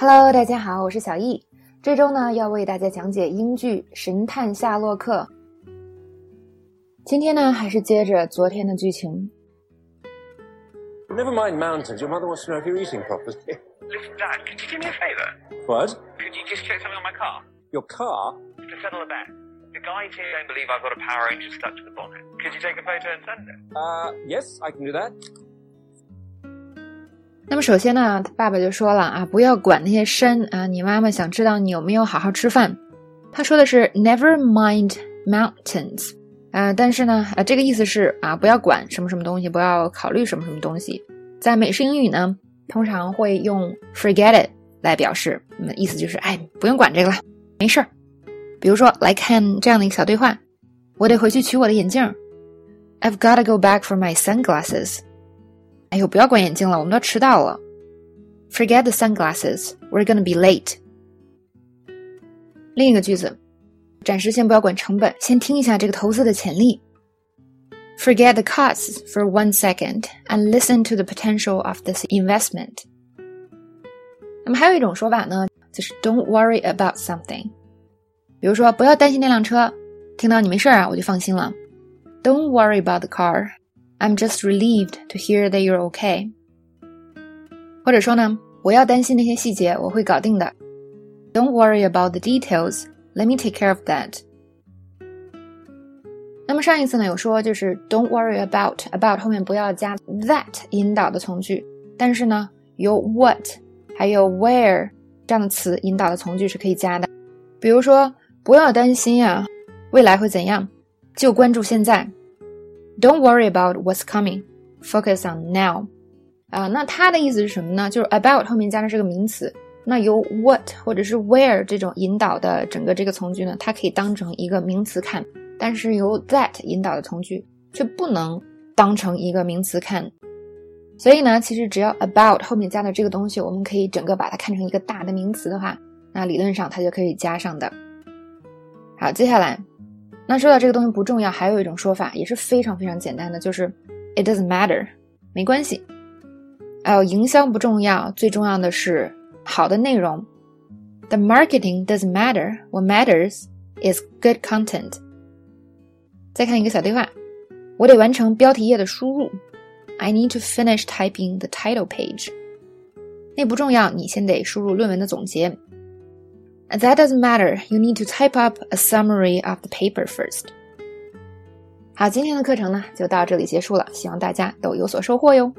Hello，大家好，我是小易。这周呢，要为大家讲解英剧《神探夏洛克》。今天呢，还是接着昨天的剧情。Never mind mountains. Your mother wants to know if you're eating properly. Listen, Dad, could you do me a favour? What? Could you just check something on my car? Your car? To settle a bet. The guys here don't believe I've got a Power Ranger stuck to the bonnet. Could you take a photo and send it? Uh, yes, I can do that. 那么首先呢，他爸爸就说了啊，不要管那些山啊，你妈妈想知道你有没有好好吃饭。他说的是 never mind mountains，啊，但是呢，啊，这个意思是啊，不要管什么什么东西，不要考虑什么什么东西。在美式英语呢，通常会用 forget it 来表示，意思就是哎，不用管这个了，没事儿。比如说来看这样的一个小对话，我得回去取我的眼镜，I've got to go back for my sunglasses。哎呦，不要管眼镜了，我们都迟到了。Forget the sunglasses, we're gonna be late。另一个句子，暂时先不要管成本，先听一下这个投资的潜力。Forget the costs for one second and listen to the potential of this investment。那么还有一种说法呢，就是 Don't worry about something。比如说，不要担心那辆车，听到你没事啊，我就放心了。Don't worry about the car。 I'm just relieved to hear that you're okay。或者说呢，不要担心那些细节，我会搞定的。Don't worry about the details. Let me take care of that。那么上一次呢有说就是 Don't worry about about 后面不要加 that 引导的从句，但是呢有 what 还有 where 这样的词引导的从句是可以加的。比如说不要担心啊，未来会怎样，就关注现在。 Don't worry about what's coming. Focus on now. 啊，那它的意思是什么呢？就是 about 后面加的是个名词，那由 what 或者是 where 这种引导的整个这个从句呢，它可以当成一个名词看，但是由 that 引导的从句却不能当成一个名词看。所以呢，其实只要 about 后面加的这个东西，我们可以整个把它看成一个大的名词的话，那理论上它就可以加上的。好，接下来。那说到这个东西不重要，还有一种说法也是非常非常简单的，就是 it doesn't matter，没关系。还有营销不重要，最重要的是好的内容。The marketing doesn't matter. What matters is good content. 再看一个小对话，我得完成标题页的输入。I need to finish typing the title page. 那不重要，你先得输入论文的总结。That doesn't matter. You need to type up a summary of the paper first. 好，今天的课程呢就到这里结束了，希望大家都有所收获哟。